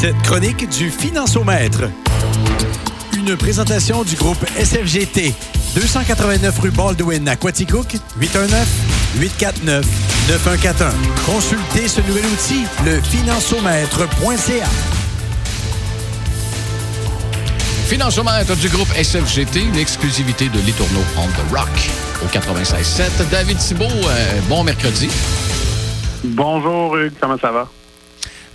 Cette chronique du Financiomètre. Une présentation du groupe SFGT. 289 rue Baldwin à Quaticook, 819-849-9141. Consultez ce nouvel outil, le financiomètre.ca. Financiomètre du groupe SFGT, une exclusivité de Litourneau on the Rock au 96.7. David Thibault, euh, bon mercredi. Bonjour Hugues, comment ça va?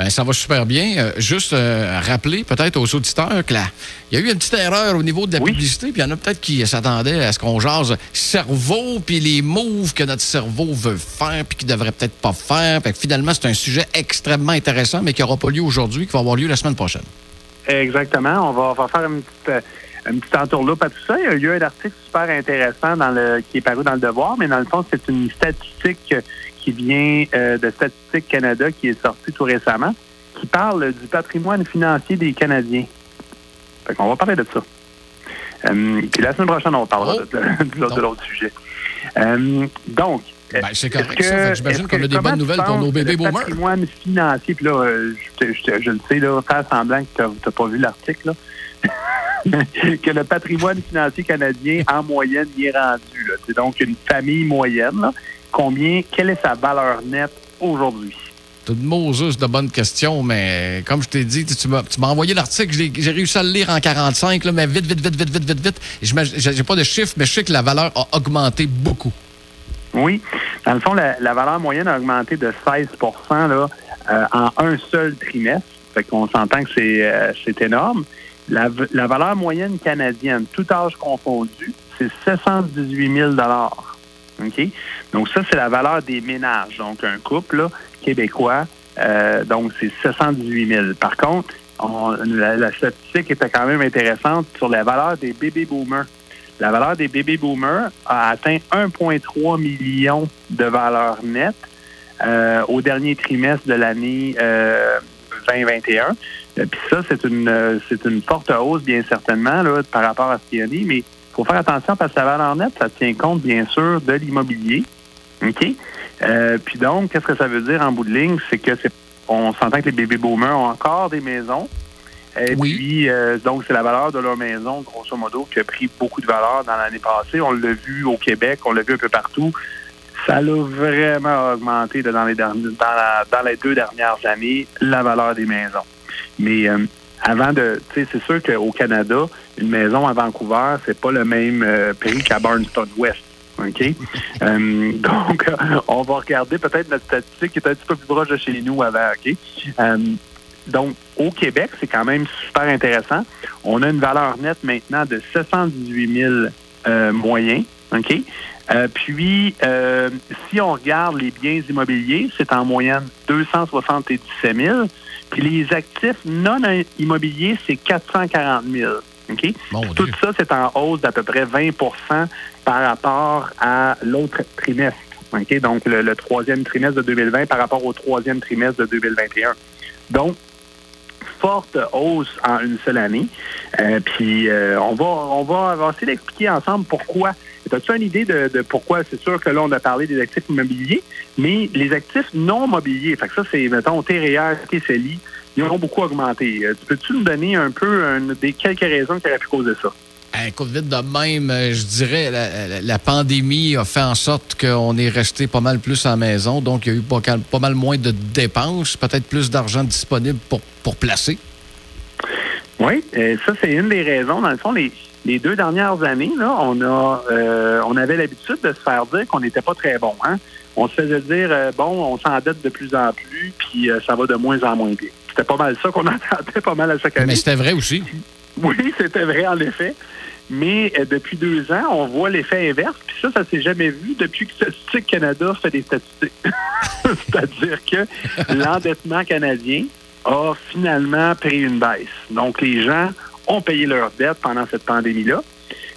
Euh, ça va super bien. Euh, juste euh, rappeler peut-être aux auditeurs que là, il y a eu une petite erreur au niveau de la publicité, puis il y en a peut-être qui s'attendaient à ce qu'on jase cerveau, puis les moves que notre cerveau veut faire, puis qu'il devrait peut-être pas faire. Fait que finalement, c'est un sujet extrêmement intéressant, mais qui n'aura pas lieu aujourd'hui, qui va avoir lieu la semaine prochaine. Exactement. On va, on va faire une petite, une petite entourloupe à tout ça. Il y a eu un article super intéressant dans le, qui est paru dans le Devoir, mais dans le fond, c'est une statistique qui vient euh, de Statistique Canada, qui est sorti tout récemment, qui parle du patrimoine financier des Canadiens. Fait qu'on va parler de ça. Euh, puis la semaine prochaine, on parlera Oh. de, de l'autre sujet. Euh, donc, Ben, c'est correct, j'imagine qu'on a des bonnes nouvelles pour nos bébés Le boomers? patrimoine financier, puis là, je, le sais, là, faire semblant que tu n'as pas vu l'article, que le patrimoine financier canadien, en moyenne, y est rendu. C'est donc une famille moyenne. là. Combien, quelle est sa valeur nette aujourd'hui? T'as de Moses de bonnes questions, mais comme je t'ai dit, tu m'as envoyé l'article, j'ai réussi à le lire en 45, là, mais vite, vite, vite, vite, vite, vite, vite. J'ai pas de chiffres, mais je sais que la valeur a augmenté beaucoup. Oui. Dans le fond, la, la valeur moyenne a augmenté de 16 là, euh, en un seul trimestre. Fait qu'on s'entend que c'est euh, c'est énorme. La valeur moyenne canadienne, tout âge confondu, c'est 718 000 OK? Donc, ça, c'est la valeur des ménages. Donc, un couple là, québécois, euh, donc, c'est 718 000. Par contre, on- la, la statistique était quand même intéressante sur la valeur des bébés boomers. La valeur des bébés boomers a atteint 1,3 million de valeur nette euh, au dernier trimestre de l'année euh, 2021. Euh, Puis ça, c'est une euh, c'est une forte hausse, bien certainement, là, par rapport à ce qu'il y a dit, mais il faut faire attention parce que la valeur nette, ça tient compte, bien sûr, de l'immobilier. OK? Euh, puis donc, qu'est-ce que ça veut dire en bout de ligne? C'est que c'est on s'entend que les bébés boomers ont encore des maisons. Et puis, euh, donc, c'est la valeur de leur maison, grosso modo, qui a pris beaucoup de valeur dans l'année passée. On l'a vu au Québec, on l'a vu un peu partout. Ça l'a vraiment augmenté dans, les dans, la- dans les deux dernières années, la valeur des maisons. Mais euh, avant de, tu sais, c'est sûr qu'au Canada, une maison à Vancouver, c'est pas le même euh, prix qu'à Barnston West. OK? Euh, donc, on va regarder peut-être notre statistique qui est un petit peu plus proche de chez nous avant, OK? Euh, donc, au Québec, c'est quand même super intéressant. On a une valeur nette maintenant de 718 000 euh, moyens, OK? Puis, euh, si on regarde les biens immobiliers, c'est en moyenne 277 000. Puis les actifs non immobiliers, c'est 440 000. OK? Tout ça, c'est en hausse d'à peu près 20% par rapport à l'autre trimestre. OK? Donc, le, le troisième trimestre de 2020 par rapport au troisième trimestre de 2021. Donc, forte hausse en une seule année. Euh, puis euh, on va on va, on va essayer d'expliquer ensemble pourquoi. As-tu une idée de, de pourquoi? C'est sûr que là, on a parlé des actifs immobiliers, mais les actifs non mobiliers, fait que ça, c'est, mettons, TREER, TCLI, ils ont beaucoup augmenté. Euh, tu Peux-tu nous donner un peu un- des quelques raisons qui auraient pu causer ça? Écoute, vite de même, euh, je dirais, la, pandémie a fait en sorte qu'on est resté pas mal plus la maison. Donc, il y a eu pas, pas mal moins de dépenses, peut-être plus d'argent disponible pour, pour placer. Oui, euh, ça c'est une des raisons. Dans le fond, les, les deux dernières années, là, on a euh, on avait l'habitude de se faire dire qu'on n'était pas très bon. Hein? On se faisait dire euh, bon, on s'endette de plus en plus, puis euh, ça va de moins en moins bien. C'était pas mal ça qu'on entendait pas mal à chaque année. Mais c'était vrai aussi. Oui, c'était vrai en effet. Mais depuis deux ans, on voit l'effet inverse. Puis ça, ça s'est jamais vu depuis que Statistique Canada fait des statistiques. C'est-à-dire que l'endettement canadien a finalement pris une baisse. Donc, les gens ont payé leurs dettes pendant cette pandémie-là.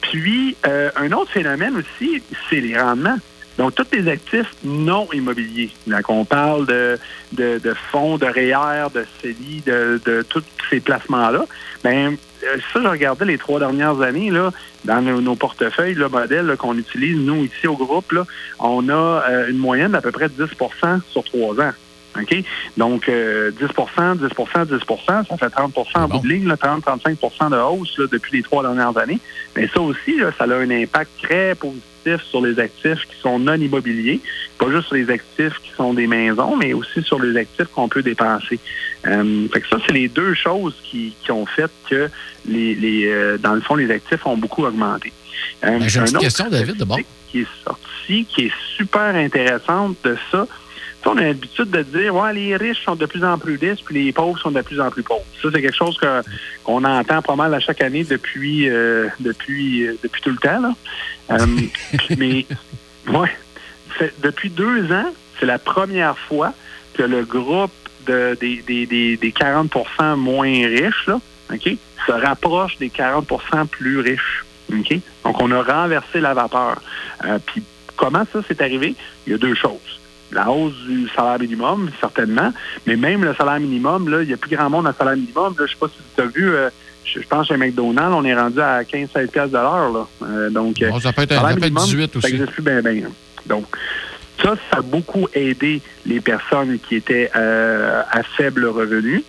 Puis, euh, un autre phénomène aussi, c'est les rendements. Donc, tous les actifs non immobiliers. Donc, on parle de, de, fonds, de REER, de CELI, de, tous ces placements-là. Ben, euh, ça, je regardais les trois dernières années, là, dans nos, portefeuilles, le modèle qu'on utilise, nous, ici au groupe, là, on a euh, une moyenne d'à peu près 10% sur trois ans. OK? Donc, 10% 10% 10% ça fait 30% en bout de ligne, 30-35% de hausse depuis les trois dernières années. Mais ça aussi, ça a un impact très positif sur les actifs qui sont non immobiliers, pas juste sur les actifs qui sont des maisons, mais aussi sur les actifs qu'on peut dépenser. Euh, fait que ça, c'est les deux choses qui, ont fait que les, les euh, dans le fond, les actifs ont beaucoup augmenté. Euh, ben, j'ai une question, David, d'abord. Qui est sorti, qui est super intéressante de ça, on a l'habitude de dire ouais, les riches sont de plus en plus riches, puis les pauvres sont de plus en plus pauvres. Ça, c'est quelque chose qu'on entend pas mal à chaque année depuis euh, depuis euh, depuis tout le temps. Là. Euh, mais ouais, depuis deux ans, c'est la première fois que le groupe de, des, des, des, 40% moins riches là, se rapproche des 40% plus riches. Donc, on a renversé la vapeur. puis comment ça s'est arrivé? Il y a deux choses la hausse du salaire minimum, certainement. Mais même le salaire minimum, là, il y a plus grand monde à salaire minimum. Là, je sais pas si tu as vu, euh, je, pense chez McDonald's, on est rendu à 15-16 pièces de l'heure. Euh, donc, ça peut être, salaire minimum, 18 aussi. Ça n'existe plus bien, bien. Donc, ça, ça a beaucoup aidé les personnes qui étaient euh, à faible revenu.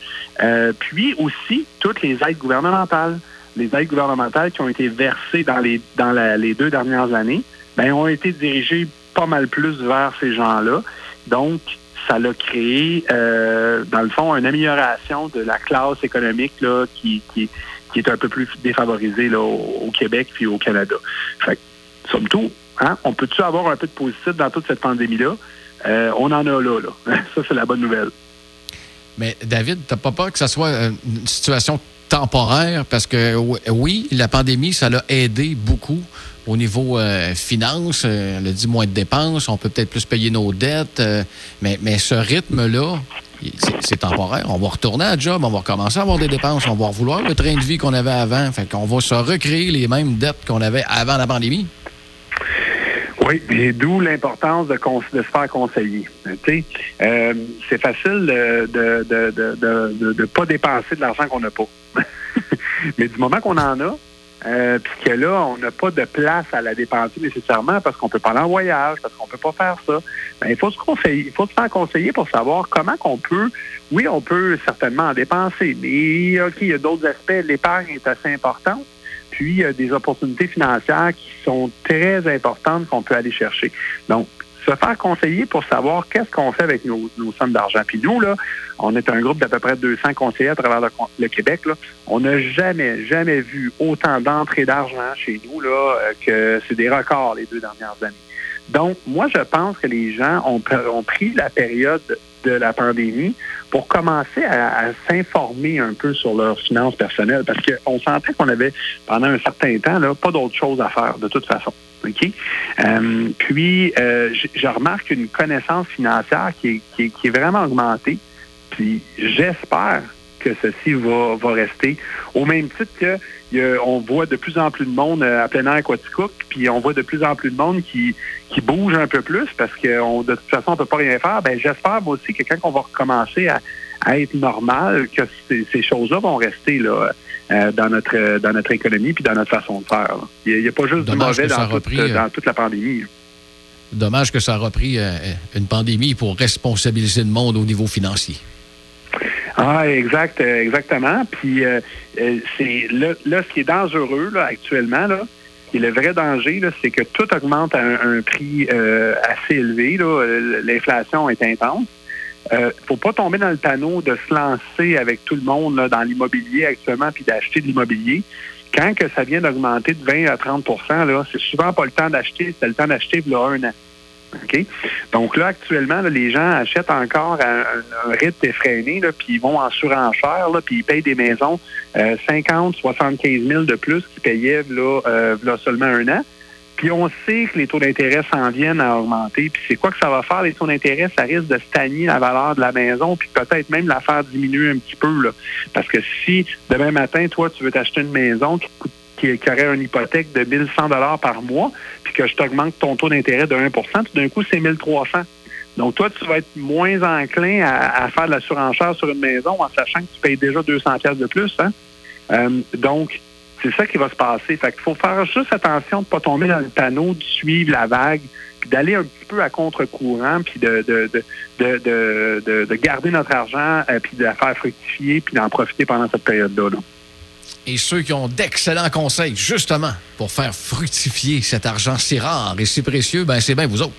puis aussi, toutes les aides gouvernementales. Les aides gouvernementales qui ont été versées dans les dans les deux dernières années, ben, ont été dirigées pas mal plus vers ces gens-là. Donc, ça l'a créé, euh, dans le fond, une amélioration de la classe économique là, qui, est un peu plus défavorisée là, au, Québec puis au Canada. Fait que, somme toute, hein, on peut-tu avoir un peu de positif dans toute cette pandémie-là? Euh, on en a là, là. Ça, c'est la bonne nouvelle. Mais David, t'as pas peur que ça soit une situation temporaire? Parce que oui, la pandémie, ça l'a aidé beaucoup au niveau euh, finance, euh, elle a dit moins de dépenses, on peut peut-être plus payer nos dettes, euh, mais, mais ce rythme-là, c'est temporaire. On va retourner à job, on va recommencer à avoir des dépenses, on va vouloir le train de vie qu'on avait avant. Fait qu'on va se recréer les mêmes dettes qu'on avait avant la pandémie. Oui, et d'où l'importance de, se faire conseiller. c'est facile de ne de, pas dépenser de l'argent qu'on n'a pas. mais du moment qu'on en a, euh, puis que là, on n'a pas de place à la dépenser nécessairement parce qu'on peut pas aller en voyage, parce qu'on peut pas faire ça. Ben, il faut se conseiller, il faut se faire conseiller pour savoir comment qu'on peut. Oui, on peut certainement en dépenser, mais OK, il y a d'autres aspects. L'épargne est assez importante. Puis, il y a des opportunités financières qui sont très importantes qu'on peut aller chercher. Donc, se faire conseiller pour savoir qu'est-ce qu'on fait avec nos, sommes d'argent. Puis nous, là, on est un groupe d'à peu près 200 conseillers à travers le, Québec. Là. On n'a jamais, jamais vu autant d'entrées d'argent chez nous là, euh, que c'est des records les deux dernières années. Donc, moi, je pense que les gens ont, ont pris la période de la pandémie pour commencer à, s'informer un peu sur leurs finances personnelles parce qu'on sentait qu'on avait, pendant un certain temps, là, pas d'autre chose à faire de toute façon. OK? Euh, puis, euh, je remarque une connaissance financière qui est, vraiment augmentée. Puis, j'espère que ceci va, rester. Au même titre que on voit de plus en plus de monde euh, à plein air Quaticook, puis on voit de plus en plus de monde qui, bouge un peu plus parce que de toute façon, on ne peut pas rien faire. Ben, j'espère aussi que quand on va recommencer à, être normal, que ces, choses-là vont rester là, euh, dans notre dans notre économie puis dans notre façon de faire. Il n'y a, pas juste du mauvais dans, euh, dans toute la pandémie. Dommage que ça a repris une pandémie pour responsabiliser le monde au niveau financier. Ah, exact, euh, exactement. Puis euh, euh, c'est là, ce qui est dangereux là, actuellement, là, et le vrai danger, là, c'est que tout augmente à un, prix assez élevé. L'inflation est intense. Ne faut pas tomber dans le panneau de se lancer avec tout le monde là, dans l'immobilier actuellement puis d'acheter de l'immobilier. Quand que ça vient d'augmenter de 20 à 30 là, c'est souvent pas le temps d'acheter, c'est le temps d'acheter il un an. Donc là, actuellement, les gens achètent encore un, un rythme effréné, puis ils vont en surenchère, puis ils payent des maisons 50, 75 000 de plus qu'ils payaient euh, là, seulement un an. Puis on sait que les taux d'intérêt s'en viennent à augmenter. Puis c'est quoi que ça va faire, les taux d'intérêt? Ça risque de stagner la valeur de la maison, puis peut-être même la faire diminuer un petit peu. Là. Parce que si demain matin, toi, tu veux t'acheter une maison qui coûte qui, aurait une hypothèque de 1100 dollars par mois, puis que je t'augmente ton taux d'intérêt de 1 tout d'un coup, c'est 1300 donc, toi, tu vas être moins enclin à, faire de la surenchère sur une maison en sachant que tu payes déjà 200 pièces de plus. Hein? Euh, donc, c'est ça qui va se passer. Fait qu'il faut faire juste attention de ne pas tomber dans le panneau, de suivre la vague, puis d'aller un petit peu à contre-courant, puis de, de, de, de, de, garder notre argent, euh, puis de la faire fructifier, puis d'en profiter pendant cette période-là. Et ceux qui ont d'excellents conseils, justement, pour faire fructifier cet argent si rare et si précieux, ben c'est bien vous autres.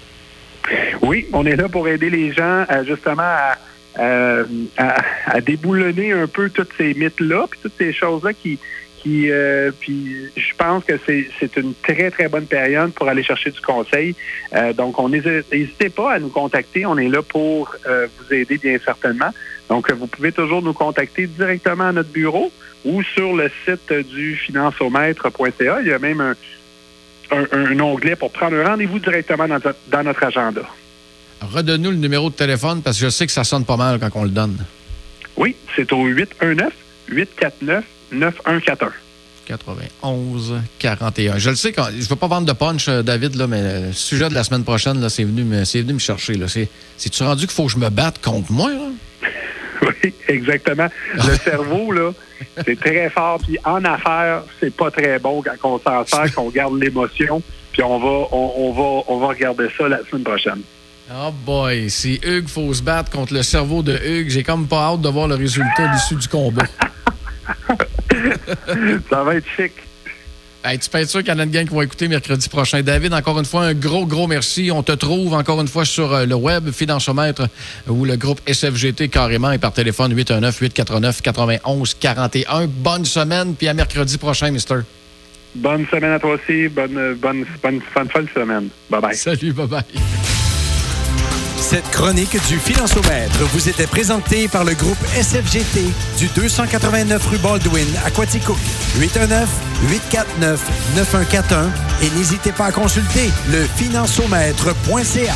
Oui, on est là pour aider les gens, euh, justement, à euh, à, déboulonner un peu tous ces mythes-là, puis toutes ces choses-là qui, euh, puis je pense que c'est une très, très bonne période pour aller chercher du conseil. Euh, donc, on n'hésitez pas à nous contacter. On est là pour vous aider, bien certainement. Donc, vous pouvez toujours nous contacter directement à notre bureau ou sur le site du financiomètre.ca. Il y a même un, un, onglet pour prendre un rendez-vous directement dans, dans notre agenda. Redonne-nous le numéro de téléphone parce que je sais que ça sonne pas mal quand on le donne. Oui, c'est au 819-849-9141. 91 41. Je le sais, quand, je ne veux pas vendre de punch, euh, David, là, mais le sujet de la semaine prochaine, c'est venu, me, venu me chercher. C'est-tu rendu qu'il faut que je me batte contre moi? Oui, exactement. Le cerveau, là, c'est très fort. Puis en affaires, c'est pas très bon quand on s'en sert, qu'on garde l'émotion. Puis on va, on, va, on va regarder ça la semaine prochaine. Oh boy, si Hugues faut se battre contre le cerveau de Hugues, j'ai comme pas hâte de voir le résultat de l'issue du combat. Ça va être chic. tu peux être sûr qu'il y en a une gang qui vont écouter mercredi prochain. David, encore une fois, un gros, gros merci. On te trouve encore une fois sur euh, le web, Financiomètre, ou le groupe SFGT carrément, et par téléphone 819-849-9141. Bonne semaine, puis à mercredi prochain, Mister. Bonne semaine à toi aussi. Bonne, bonne, bonne, bonne semaine. Bye-bye. Salut, bye-bye. Cette chronique du Financiomètre vous était présentée par le groupe SFGT du 289 rue Baldwin à Quaticook. 819-849-9141 et n'hésitez pas à consulter le financiomètre.ca.